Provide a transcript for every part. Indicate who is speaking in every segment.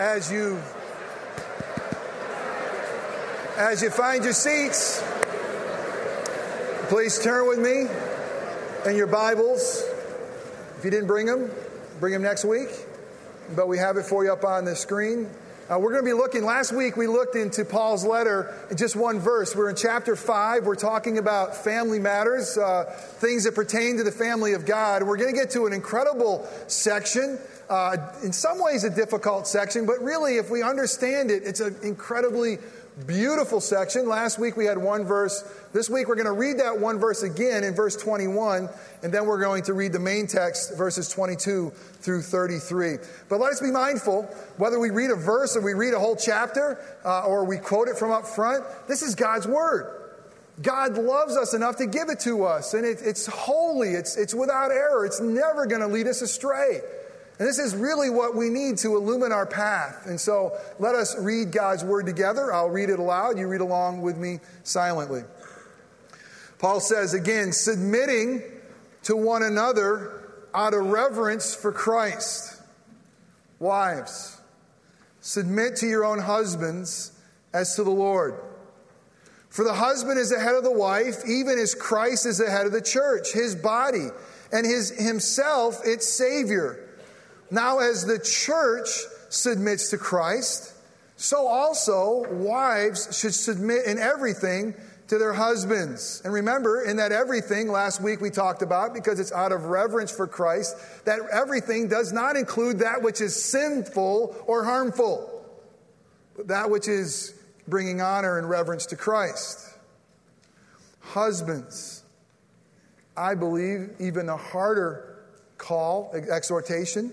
Speaker 1: as you as you find your seats, please turn with me in your Bibles. If you didn't bring them, bring them next week. But we have it for you up on the screen. Uh, we're going to be looking, last week we looked into Paul's letter in just one verse. We're in chapter 5. We're talking about family matters, uh, things that pertain to the family of God. We're going to get to an incredible section. Uh, in some ways, a difficult section, but really, if we understand it, it's an incredibly beautiful section. Last week we had one verse. This week we're going to read that one verse again in verse 21, and then we're going to read the main text, verses 22 through 33. But let us be mindful whether we read a verse or we read a whole chapter uh, or we quote it from up front, this is God's word. God loves us enough to give it to us, and it, it's holy, it's, it's without error, it's never going to lead us astray. And this is really what we need to illumine our path. And so let us read God's word together. I'll read it aloud. You read along with me silently. Paul says again, submitting to one another out of reverence for Christ. Wives, submit to your own husbands as to the Lord. For the husband is the head of the wife, even as Christ is the head of the church, his body, and his himself its savior. Now, as the church submits to Christ, so also wives should submit in everything to their husbands. And remember, in that everything, last week we talked about, because it's out of reverence for Christ, that everything does not include that which is sinful or harmful, but that which is bringing honor and reverence to Christ. Husbands, I believe even a harder call, exhortation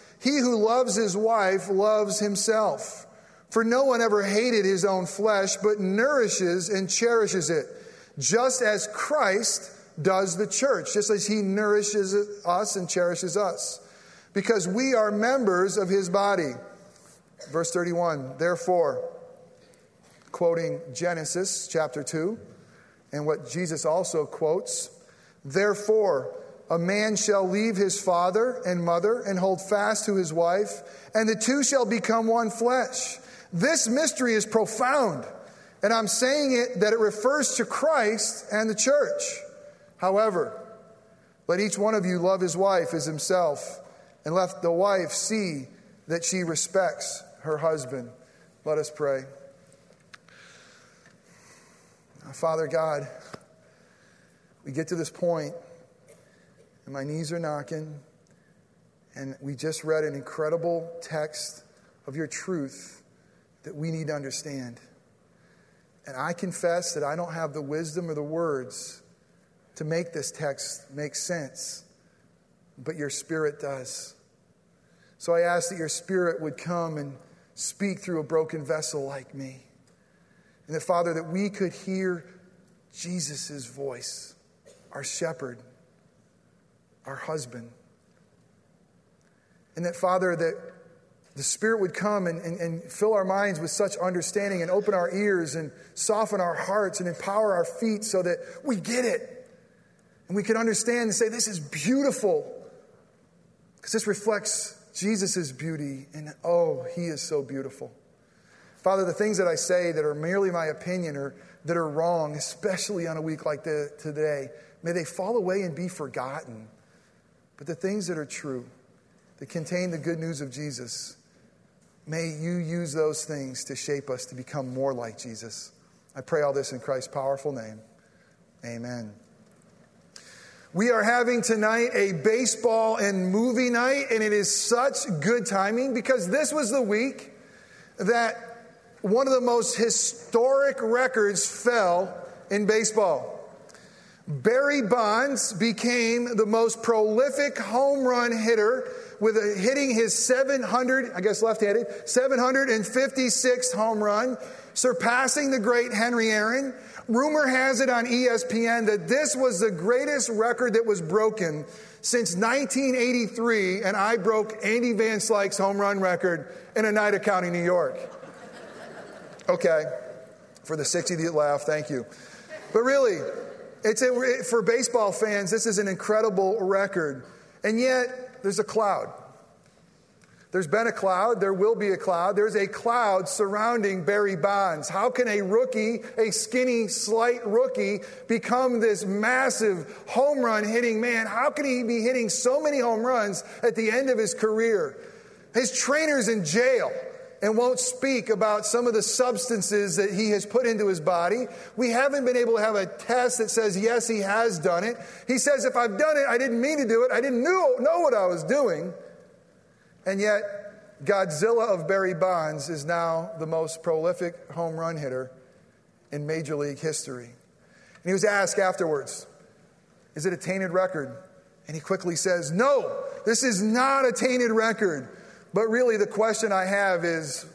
Speaker 1: He who loves his wife loves himself. For no one ever hated his own flesh, but nourishes and cherishes it, just as Christ does the church, just as he nourishes us and cherishes us, because we are members of his body. Verse 31 Therefore, quoting Genesis chapter 2, and what Jesus also quotes, therefore, a man shall leave his father and mother and hold fast to his wife, and the two shall become one flesh. This mystery is profound, and I'm saying it that it refers to Christ and the church. However, let each one of you love his wife as himself, and let the wife see that she respects her husband. Let us pray. Father God, we get to this point and my knees are knocking. And we just read an incredible text of your truth that we need to understand. And I confess that I don't have the wisdom or the words to make this text make sense, but your spirit does. So I ask that your spirit would come and speak through a broken vessel like me. And that, Father, that we could hear Jesus' voice, our shepherd our husband. And that, Father, that the Spirit would come and, and, and, fill our minds with such understanding and open our ears and soften our hearts and empower our feet so that we get it. And we can understand and say, This is beautiful. Because this reflects Jesus' beauty. And oh, He is so beautiful. Father, the things that I say that are merely my opinion or that are wrong, especially on a week like the, today, may they fall away and be forgotten. But the things that are true, that contain the good news of Jesus, may you use those things to shape us to become more like Jesus. I pray all this in Christ's powerful name. Amen. We are having tonight a baseball and movie night, and it is such good timing because this was the week that one of the most historic records fell in baseball. Barry Bonds became the most prolific home run hitter with a, hitting his 700, I guess left handed, 756th home run, surpassing the great Henry Aaron. Rumor has it on ESPN that this was the greatest record that was broken since 1983, and I broke Andy Van Slyke's home run record in Oneida County, New York. Okay, for the 60 that laugh, thank you. But really, it's a, for baseball fans, this is an incredible record. And yet, there's a cloud. There's been a cloud, there will be a cloud. There's a cloud surrounding Barry Bonds. How can a rookie, a skinny, slight rookie, become this massive home run hitting man? How can he be hitting so many home runs at the end of his career? His trainer's in jail and won't speak about some of the substances that he has put into his body. We haven't been able to have a test that says, yes, he has done it. He says, if I've done it, I didn't mean to do it. I didn't know, know what I was doing. And yet, Godzilla of Barry Bonds is now the most prolific home run hitter in Major League history. And he was asked afterwards, Is it a tainted record? And he quickly says, No, this is not a tainted record. But really, the question I have is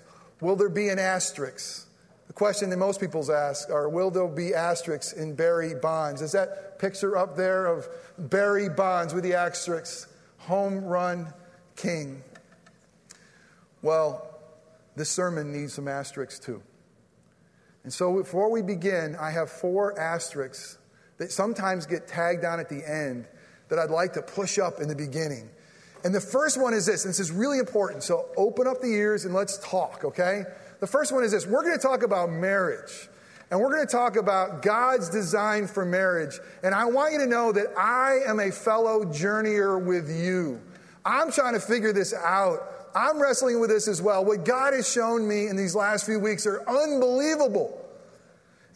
Speaker 1: Will there be an asterisk? The question that most people ask are Will there be asterisks in Barry Bonds? Is that picture up there of Barry Bonds with the asterisk, home run king? Well, this sermon needs some asterisks too. And so before we begin, I have four asterisks that sometimes get tagged on at the end that I'd like to push up in the beginning. And the first one is this, and this is really important. So open up the ears and let's talk, okay? The first one is this we're going to talk about marriage. And we're going to talk about God's design for marriage. And I want you to know that I am a fellow journeyer with you. I'm trying to figure this out I'm wrestling with this as well. What God has shown me in these last few weeks are unbelievable.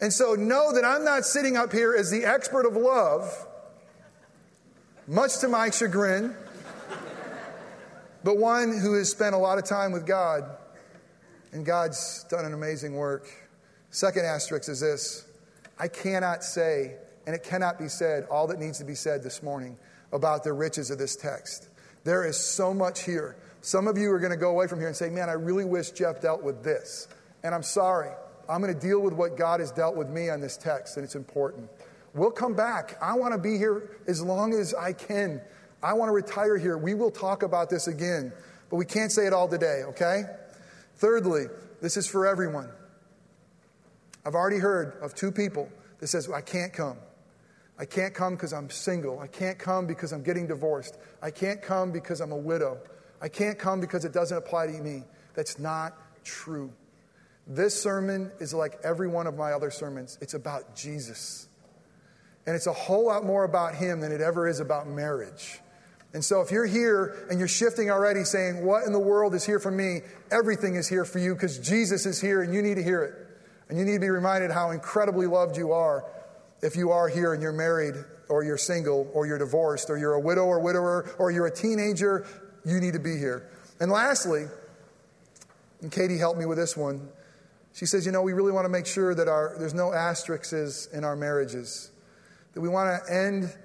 Speaker 1: And so know that I'm not sitting up here as the expert of love, much to my chagrin, but one who has spent a lot of time with God, and God's done an amazing work. Second asterisk is this I cannot say, and it cannot be said, all that needs to be said this morning about the riches of this text. There is so much here. Some of you are going to go away from here and say, Man, I really wish Jeff dealt with this. And I'm sorry. I'm going to deal with what God has dealt with me on this text, and it's important. We'll come back. I want to be here as long as I can. I want to retire here. We will talk about this again, but we can't say it all today, okay? Thirdly, this is for everyone. I've already heard of two people that says, I can't come. I can't come because I'm single. I can't come because I'm getting divorced. I can't come because I'm a widow. I can't come because it doesn't apply to me. That's not true. This sermon is like every one of my other sermons. It's about Jesus. And it's a whole lot more about Him than it ever is about marriage. And so if you're here and you're shifting already saying, What in the world is here for me? Everything is here for you because Jesus is here and you need to hear it. And you need to be reminded how incredibly loved you are if you are here and you're married or you're single or you're divorced or you're a widow or widower or you're a teenager you need to be here. And lastly, and Katie helped me with this one. She says, you know, we really want to make sure that our, there's no asterisks in our marriages, that we want to end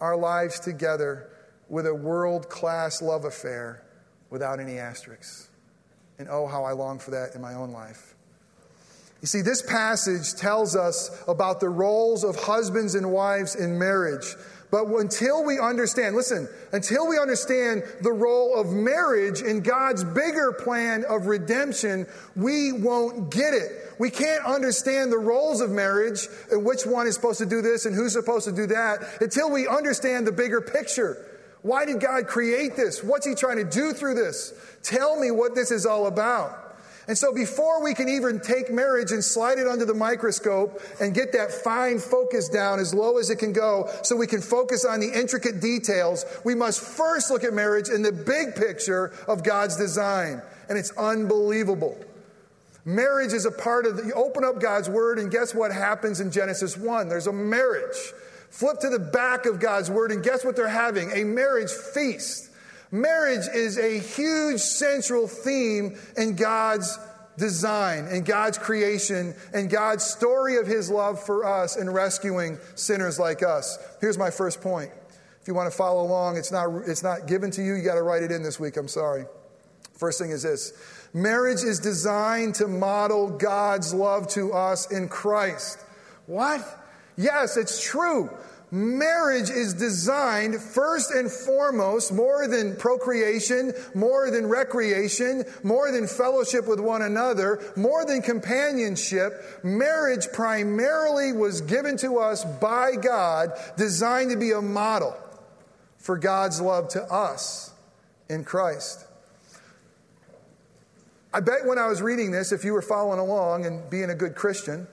Speaker 1: our lives together with a world class love affair without any asterisks. And oh, how I long for that in my own life. You see, this passage tells us about the roles of husbands and wives in marriage. But until we understand, listen, until we understand the role of marriage in God's bigger plan of redemption, we won't get it. We can't understand the roles of marriage and which one is supposed to do this and who's supposed to do that until we understand the bigger picture. Why did God create this? What's He trying to do through this? Tell me what this is all about. And so, before we can even take marriage and slide it under the microscope and get that fine focus down as low as it can go so we can focus on the intricate details, we must first look at marriage in the big picture of God's design. And it's unbelievable. Marriage is a part of the, you open up God's word, and guess what happens in Genesis 1? There's a marriage. Flip to the back of God's word, and guess what they're having? A marriage feast. Marriage is a huge central theme in God's design and God's creation and God's story of his love for us in rescuing sinners like us. Here's my first point If you want to follow along, it's not, it's not given to you. You got to write it in this week. I'm sorry. First thing is this marriage is designed to model God's love to us in Christ. What? Yes, it's true. Marriage is designed first and foremost, more than procreation, more than recreation, more than fellowship with one another, more than companionship. Marriage primarily was given to us by God, designed to be a model for God's love to us in Christ. I bet when I was reading this, if you were following along and being a good Christian,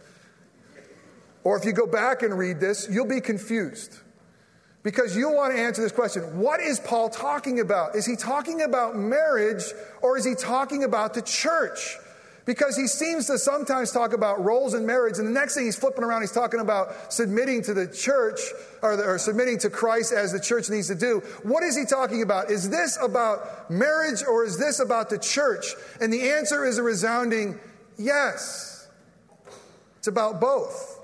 Speaker 1: or if you go back and read this, you'll be confused. Because you'll want to answer this question What is Paul talking about? Is he talking about marriage or is he talking about the church? Because he seems to sometimes talk about roles in marriage, and the next thing he's flipping around, he's talking about submitting to the church or, the, or, submitting to Christ as the church needs to do. What is he talking about? Is this about marriage or is this about the church? And the answer is a resounding yes. It's about both.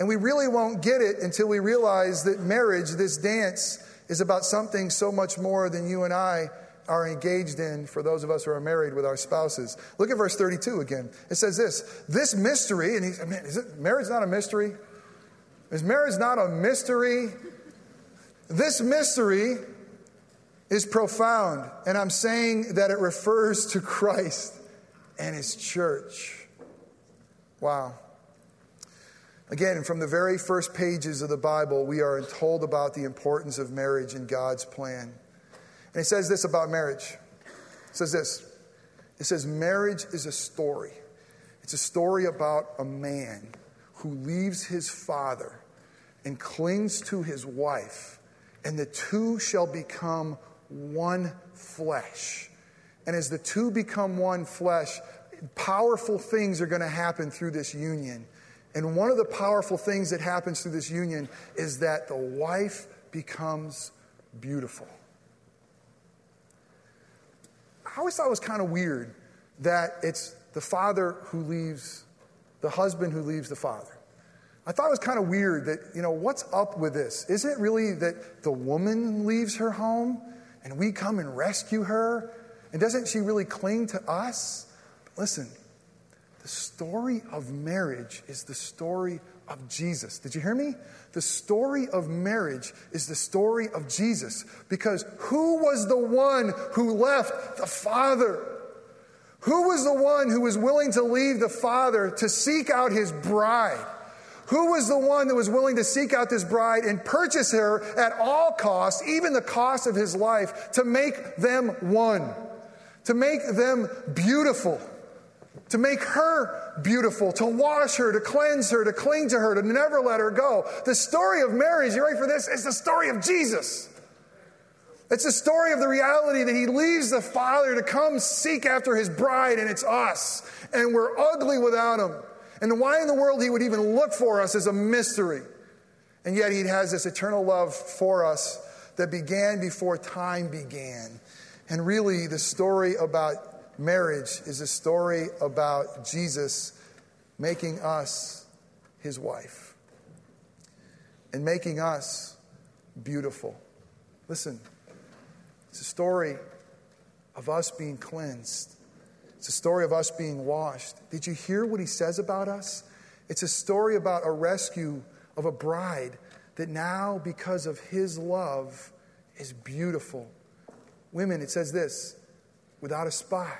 Speaker 1: And we really won't get it until we realize that marriage, this dance, is about something so much more than you and I are engaged in for those of us who are married with our spouses. Look at verse 32 again. It says this this mystery, and he's, man, is it, marriage not a mystery? Is marriage not a mystery? This mystery is profound, and I'm saying that it refers to Christ and his church. Wow. Again, from the very first pages of the Bible, we are told about the importance of marriage in God's plan. And it says this about marriage. It says this. It says marriage is a story. It's a story about a man who leaves his father and clings to his wife, and the two shall become one flesh. And as the two become one flesh, powerful things are going to happen through this union. And one of the powerful things that happens through this union is that the wife becomes beautiful. I always thought it was kind of weird that it's the father who leaves, the husband who leaves the father. I thought it was kind of weird that, you know, what's up with this? Isn't it really that the woman leaves her home and we come and rescue her? And doesn't she really cling to us? listen, the story of marriage is the story of Jesus. Did you hear me? The story of marriage is the story of Jesus because who was the one who left the Father? Who was the one who was willing to leave the Father to seek out his bride? Who was the one that was willing to seek out this bride and purchase her at all costs, even the cost of his life, to make them one, to make them beautiful? To make her beautiful, to wash her, to cleanse her, to cling to her, to never let her go. The story of marriage, you ready for this? It's the story of Jesus. It's the story of the reality that he leaves the Father to come seek after his bride, and it's us. And we're ugly without him. And why in the world he would even look for us is a mystery. And yet he has this eternal love for us that began before time began. And really, the story about marriage is a story about Jesus making us his wife and making us beautiful. Listen, it's a story of us being cleansed. It's a story of us being washed. Did you hear what he says about us? It's a story about a rescue of a bride that now, because of his love, is beautiful. Women, it says this without a spot,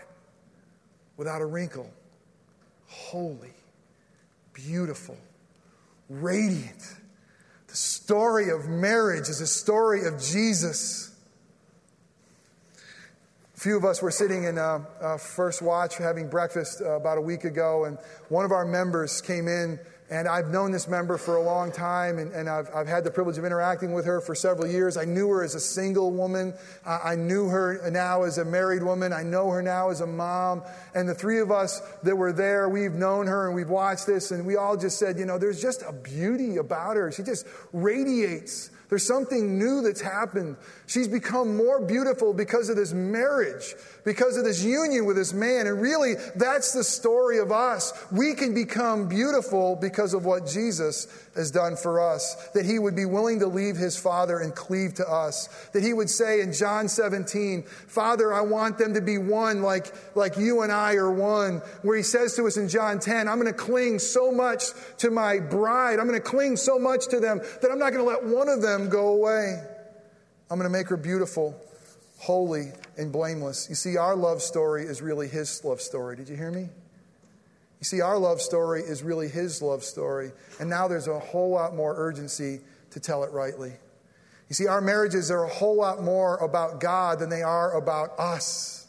Speaker 1: without a wrinkle, holy, beautiful, radiant. The story of marriage is a story of Jesus. A few of us were sitting in uh, uh, First Watch having breakfast uh, about a week ago, and one of our members came in and I've known this member for a long time, and, and I've, I've had the privilege of interacting with her for several years. I knew her as a single woman. I knew her now as a married woman. I know her now as a mom. And the three of us that were there, we've known her and we've watched this, and we all just said, you know, there's just a beauty about her. She just radiates There's something new that's happened. She's become more beautiful because of this marriage, because of this union with this man. And really, that's the story of us. We can become beautiful because of what Jesus has done for us. That he would be willing to leave his father and cleave to us. That he would say in John 17, Father, I want them to be one like, like you and I are one. Where he says to us in John 10, I'm going to cling so much to my bride. I'm going to cling so much to them that I'm not going to let one of them go away. I'm going to make her beautiful, holy, and blameless. You see, our love story is really his love story. Did you hear me? You see, our love story is really his love story. And now there's a whole lot more urgency to tell it rightly. You see, our marriages are a whole lot more about God than they are about us.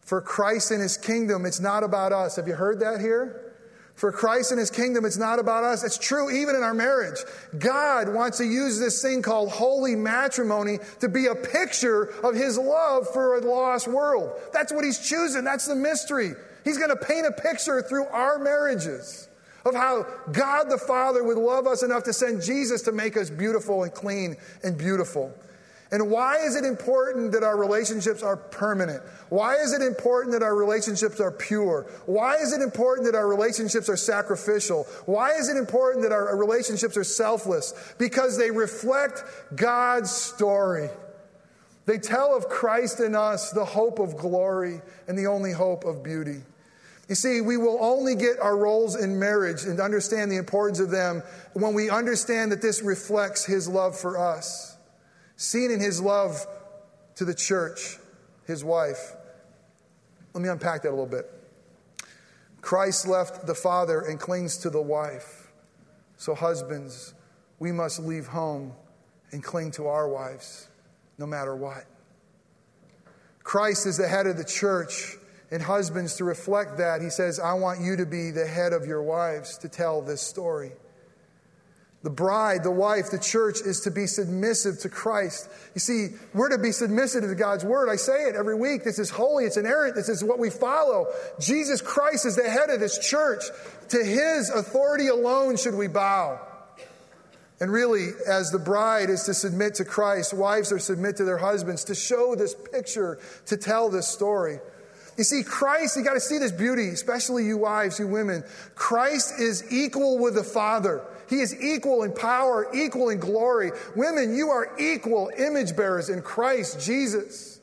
Speaker 1: For Christ and his kingdom, it's not about us. Have you heard that here? For Christ and his kingdom, it's not about us. It's true even in our marriage. God wants to use this thing called holy matrimony to be a picture of his love for a lost world. That's what he's choosing. That's the mystery. He's going to paint a picture through our marriages of how God the Father would love us enough to send Jesus to make us beautiful and clean and beautiful. And why is it important that our relationships are permanent? Why is it important that our relationships are pure? Why is it important that our relationships are sacrificial? Why is it important that our relationships are selfless? Because they reflect God's story. They tell of Christ in us, the hope of glory and the only hope of beauty. You see, we will only get our roles in marriage and understand the importance of them when we understand that this reflects His love for us seen in his love to the church, his wife. Let me unpack that a little bit. Christ left the father and clings to the wife. So, husbands, we must leave home and cling to our wives no matter what. Christ is the head of the church, and husbands, to reflect that, he says, I want you to be the head of your wives to tell this story. The bride, the wife, the church is to be submissive to Christ. You see, we're to be submissive to God's word. I say it every week. This is holy, it's inerrant, this is what we follow. Jesus Christ is the head of this church. To his authority alone should we bow. And really, as the bride is to submit to Christ, wives are to submit to their husbands to show this picture, to tell this story. You see, Christ, you got to see this beauty, especially you wives, you women. Christ is equal with the Father. He is equal in power, equal in glory. Women, you are equal image bearers in Christ Jesus.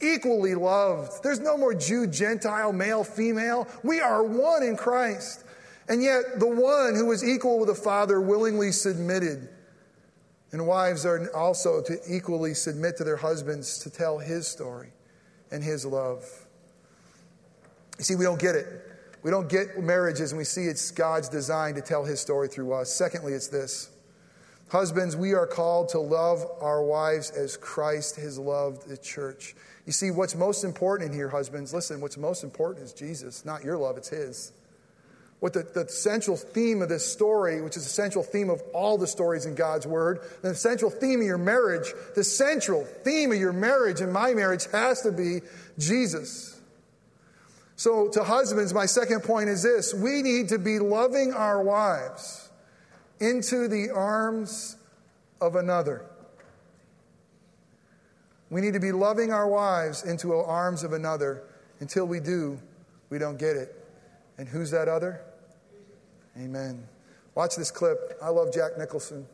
Speaker 1: Equally loved. There's no more Jew, Gentile, male, female. We are one in Christ. And yet, the one who is equal with the Father willingly submitted. And wives are also to equally submit to their husbands to tell his story and his love. You see, we don't get it. We don't get marriages and we see it's God's design to tell his story through us. Secondly, it's this Husbands, we are called to love our wives as Christ has loved the church. You see, what's most important in here, husbands, listen, what's most important is Jesus, not your love, it's his. What the, the central theme of this story, which is the central theme of all the stories in God's Word, the central theme of your marriage, the central theme of your marriage and my marriage has to be Jesus. So, to husbands, my second point is this we need to be loving our wives into the arms of another. We need to be loving our wives into the arms of another. Until we do, we don't get it. And who's that other? Amen. Watch this clip. I love Jack Nicholson,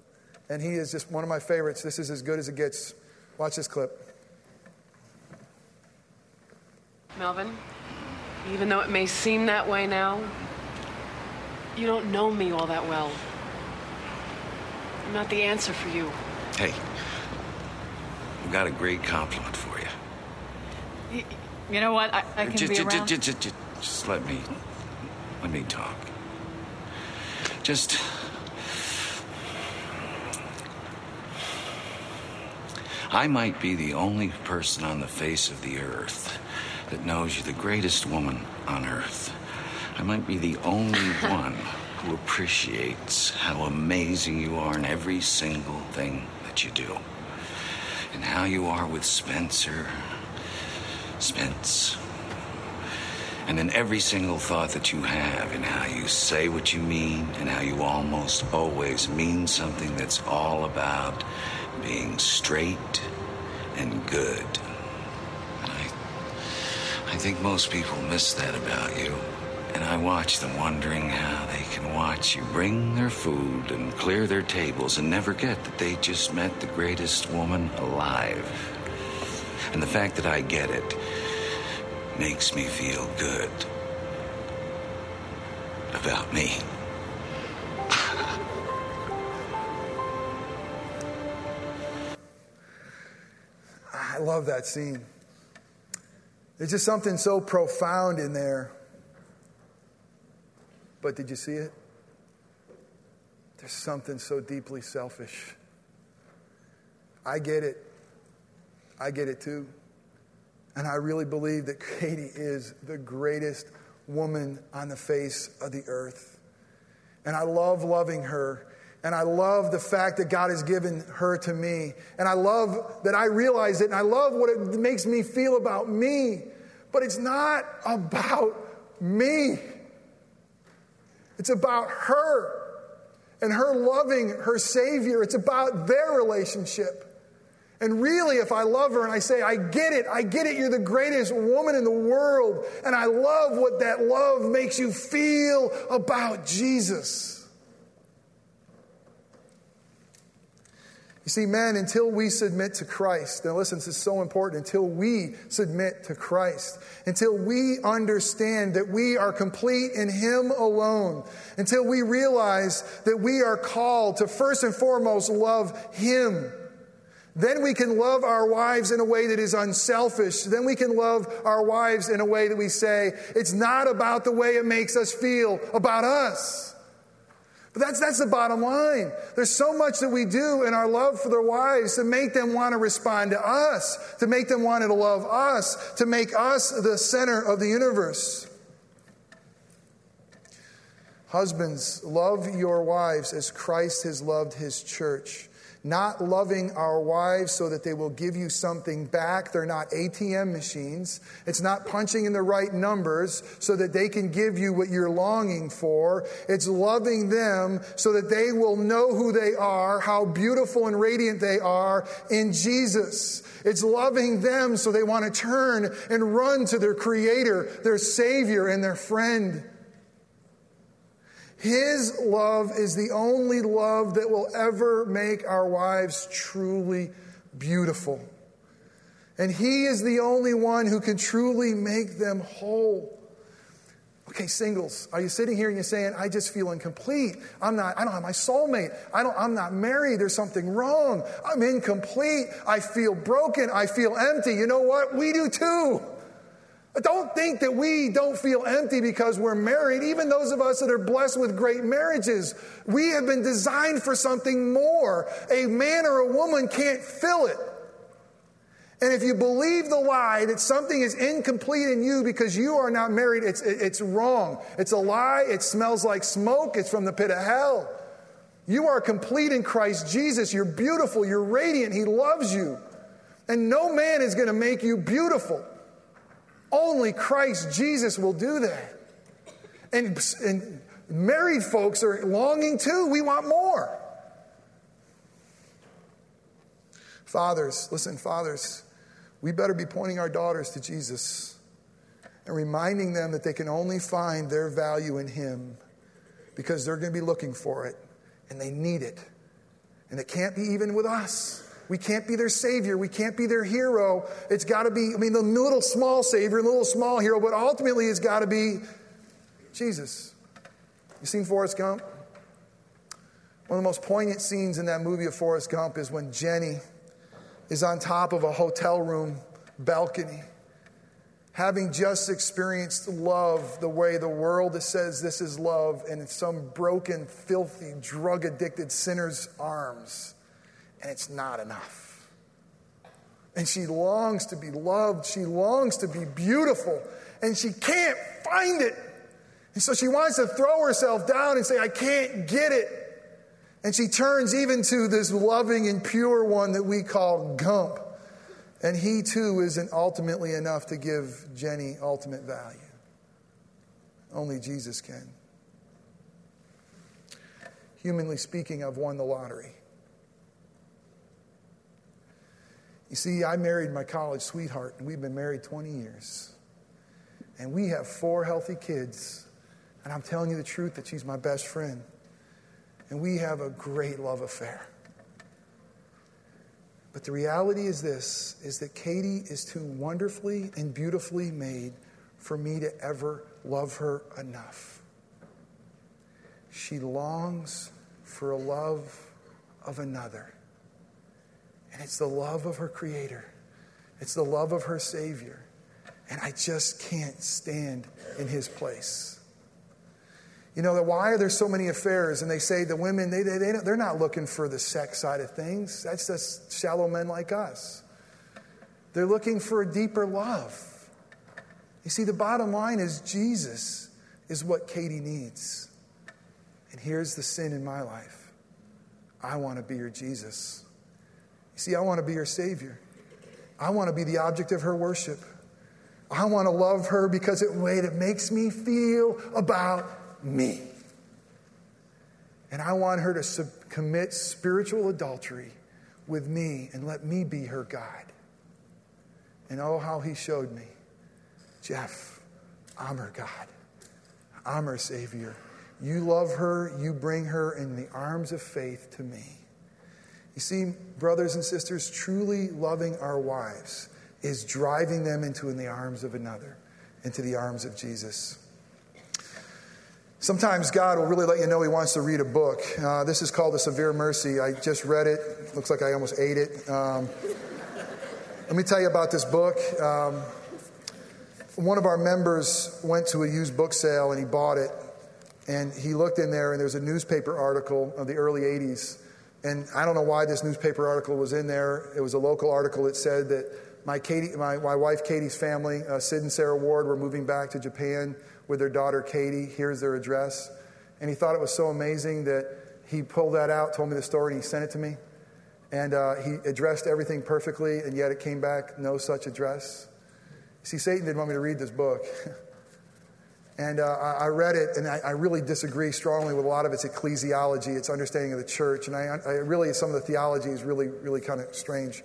Speaker 1: and he is just one of my favorites. This is as good as it gets. Watch this clip.
Speaker 2: Melvin, even though it may seem that way now, you don't know me all that well. I'm not the answer for you.
Speaker 3: Hey, I've got a great compliment for you.
Speaker 2: You, you know what? I, I can
Speaker 3: just,
Speaker 2: be
Speaker 3: just,
Speaker 2: around.
Speaker 3: Just, just, just, just let me, let me talk. Just. I might be the only person on the face of the earth that knows you're the greatest woman on earth. I might be the only one who appreciates how amazing you are in every single thing that you do. And how you are with Spencer, Spence. And in every single thought that you have, and how you say what you mean, and how you almost always mean something that's all about being straight and good. I think most people miss that about you. And I watch them wondering how they can watch you bring their food and clear their tables and never get that they just met the greatest woman alive. And the fact that I get it makes me feel good about me.
Speaker 1: I love that scene. There's just something so profound in there. But did you see it? There's something so deeply selfish. I get it. I get it too. And I really believe that Katie is the greatest woman on the face of the earth. And I love loving her. And I love the fact that God has given her to me. And I love that I realize it. And I love what it makes me feel about me. But it's not about me, it's about her and her loving her Savior. It's about their relationship. And really, if I love her and I say, I get it, I get it, you're the greatest woman in the world, and I love what that love makes you feel about Jesus. You see, man, until we submit to Christ, now listen, this is so important, until we submit to Christ, until we understand that we are complete in Him alone, until we realize that we are called to first and foremost love Him. Then we can love our wives in a way that is unselfish. Then we can love our wives in a way that we say, it's not about the way it makes us feel about us. But that's, that's the bottom line. There's so much that we do in our love for their wives to make them want to respond to us, to make them want to love us, to make us the center of the universe. Husbands, love your wives as Christ has loved his church not loving our wives so that they will give you something back. They're not ATM machines. It's not punching in the right numbers so that they can give you what you're longing for. It's loving them so that they will know who they are, how beautiful and radiant they are in Jesus. It's loving them so they want to turn and run to their Creator, their Savior, and their friend. His love is the only love that will ever make our wives truly beautiful. And He is the only one who can truly make them whole. Okay, singles, are you sitting here and you're saying, I just feel incomplete. I'm not, I don't have my soulmate. I don't, I'm not married. There's something wrong. I'm incomplete. I feel broken. I feel empty. You know what? We do too. Don't think that we don't feel empty because we're married. Even those of us that are blessed with great marriages, we have been designed for something more. A man or a woman can't fill it. And if you believe the lie that something is incomplete in you because you are not married, it's, it's wrong. It's a lie. It smells like smoke. It's from the pit of hell. You are complete in Christ Jesus. You're beautiful. You're radiant. He loves you. And no man is going to make you beautiful. Only Christ Jesus will do that. And, and married folks are longing too. We want more. Fathers, listen, fathers, we better be pointing our daughters to Jesus and reminding them that they can only find their value in Him because they're going to be looking for it and they need it. And it can't be even with us. We can't be their savior. We can't be their hero. It's got to be, I mean, the little small savior, the little small hero, but ultimately it's got to be Jesus. You seen Forrest Gump? One of the most poignant scenes in that movie of Forrest Gump is when Jenny is on top of a hotel room balcony, having just experienced love the way the world says this is love, and in some broken, filthy, drug addicted sinner's arms and it's not enough. And she longs to be loved, she longs to be beautiful, and she can't find it. And so she wants to throw herself down and say, I can't get it. And she turns even to this loving and pure one that we call Gump. And he too isn't ultimately enough to give Jenny ultimate value. Only Jesus can. Humanly speaking, I've won the lottery. You see, I married my college sweetheart, and we've been married 20 years. And we have four healthy kids. And I'm telling you the truth that she's my best friend. And we have a great love affair. But the reality is this is that Katie is too wonderfully and beautifully made for me to ever love her enough. She longs for a love of another. And it's the love of her Creator, it's the love of her Savior. And I just can't stand in His place. You know, why are there so many affairs? And they say the women, they, they, they, they're not looking for the sex side of things. That's just shallow men like us. They're looking for a deeper love. You see, the bottom line is Jesus is what Katie needs. And here's the sin in my life I want to be your Jesus. See, I want to be her Savior. I want to be the object of her worship. I want to love her because the way it makes me feel about me. And I want her to sub- commit spiritual adultery with me and let me be her God. And oh, how he showed me Jeff, I'm her God, I'm her Savior. You love her, you bring her in the arms of faith to me. You see, brothers and sisters, truly loving our wives is driving them into in the arms of another, into the arms of Jesus. Sometimes God will really let you know He wants to read a book. Uh, this is called The Severe Mercy. I just read it. Looks like I almost ate it. Um, let me tell you about this book. Um, one of our members went to a used book sale and he bought it. And he looked in there, and there's a newspaper article of the early 80s and I don't know why this newspaper article was in there. It was a local article that said that my, Katie, my, my wife Katie's family, uh, Sid and Sarah Ward, were moving back to Japan with their daughter Katie. Here's their address. And he thought it was so amazing that he pulled that out, told me the story, and he sent it to me. And uh, he addressed everything perfectly, and yet it came back no such address. See, Satan didn't want me to read this book. And uh, I read it, and I, I, really disagree strongly with a lot of its ecclesiology, its understanding of the church. And I, I really, some of the theology is really, really kind of strange.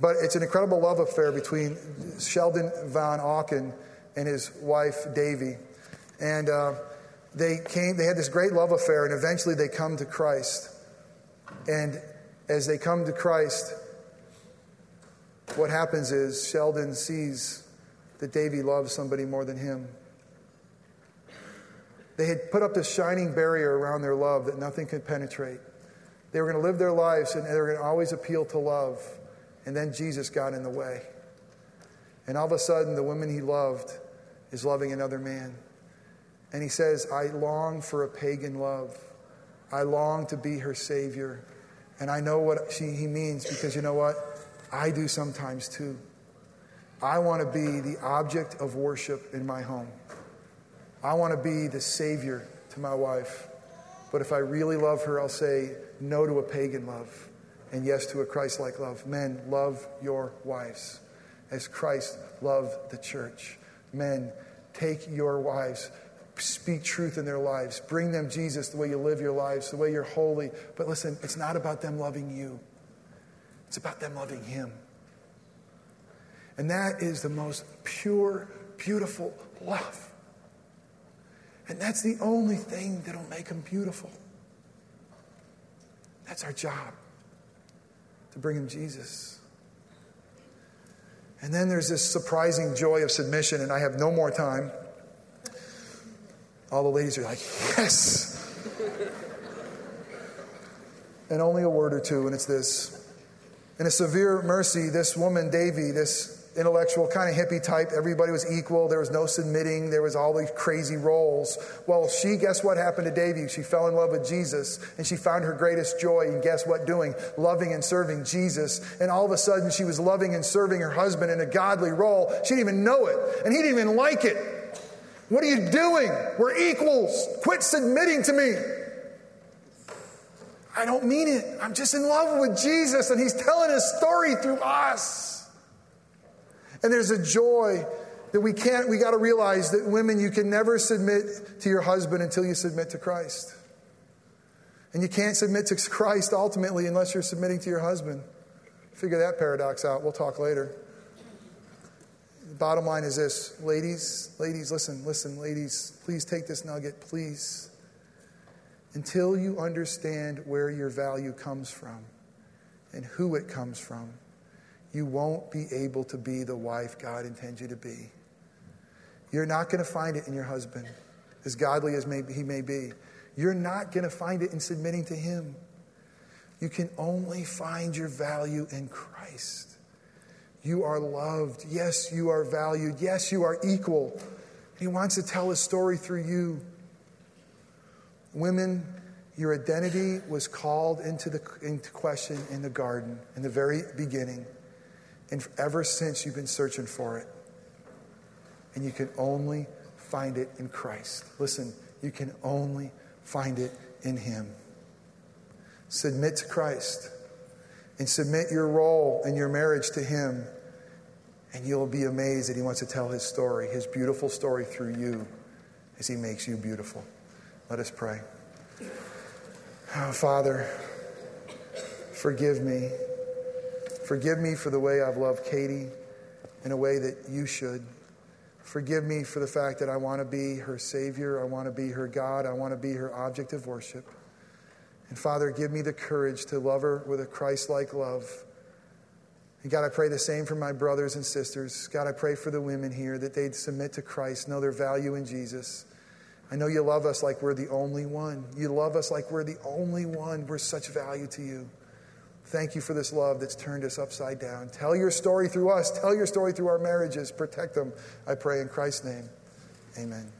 Speaker 1: But it's an incredible love affair between Sheldon Vanauken and his wife, Davy. And uh, they came, they had this great love affair, and eventually they come to Christ. And as they come to Christ, what happens is Sheldon sees that Davy loves somebody more than him. They had put up this shining barrier around their love that nothing could penetrate. They were going to live their lives and they were going to always appeal to love. And then Jesus got in the way. And all of a sudden, the woman he loved is loving another man. And he says, I long for a pagan love. I long to be her savior. And I know what she, he means because you know what? I do sometimes too. I want to be the object of worship in my home. I want to be the savior to my wife. But if I really love her, I'll say no to a pagan love and yes to a Christ like love. Men, love your wives as Christ loved the church. Men, take your wives, speak truth in their lives, bring them Jesus the way you live your lives, the way you're holy. But listen, it's not about them loving you, it's about them loving Him. And that is the most pure, beautiful love. And that's the only thing that'll make them beautiful. That's our job to bring him Jesus. And then there's this surprising joy of submission, and I have no more time. All the ladies are like, yes. and only a word or two, and it's this. In a severe mercy, this woman, Davy, this intellectual, kind of hippie type. Everybody was equal. There was no submitting. There was all these crazy roles. Well, she, guess what happened to Davy? She fell in love with Jesus and she found her greatest joy and guess what doing? Loving and serving Jesus. And all of a sudden she was loving and serving her husband in a godly role. She didn't even know it. And he didn't even like it. What are you doing? We're equals. Quit submitting to me. I don't mean it. I'm just in love with Jesus and he's telling his story through us. And there's a joy that we can't, we got to realize that women, you can never submit to your husband until you submit to Christ. And you can't submit to Christ ultimately unless you're submitting to your husband. Figure that paradox out. We'll talk later. The bottom line is this ladies, ladies, listen, listen, ladies, please take this nugget, please. Until you understand where your value comes from and who it comes from, you won't be able to be the wife God intends you to be. You're not going to find it in your husband, as godly as may, he may be. You're not going to find it in submitting to him. You can only find your value in Christ. You are loved. Yes, you are valued. Yes, you are equal. He wants to tell his story through you. Women, your identity was called into, the, into question in the garden in the very beginning. And ever since, you've been searching for it. And you can only find it in Christ. Listen, you can only find it in Him. Submit to Christ and submit your role in your marriage to Him. And you'll be amazed that He wants to tell His story, His beautiful story through you as He makes you beautiful. Let us pray. Oh, Father, forgive me. Forgive me for the way I've loved Katie in a way that you should. Forgive me for the fact that I want to be her Savior. I want to be her God. I want to be her object of worship. And Father, give me the courage to love her with a Christ like love. And God, I pray the same for my brothers and sisters. God, I pray for the women here that they'd submit to Christ, know their value in Jesus. I know you love us like we're the only one. You love us like we're the only one. We're such value to you. Thank you for this love that's turned us upside down. Tell your story through us. Tell your story through our marriages. Protect them, I pray in Christ's name. Amen.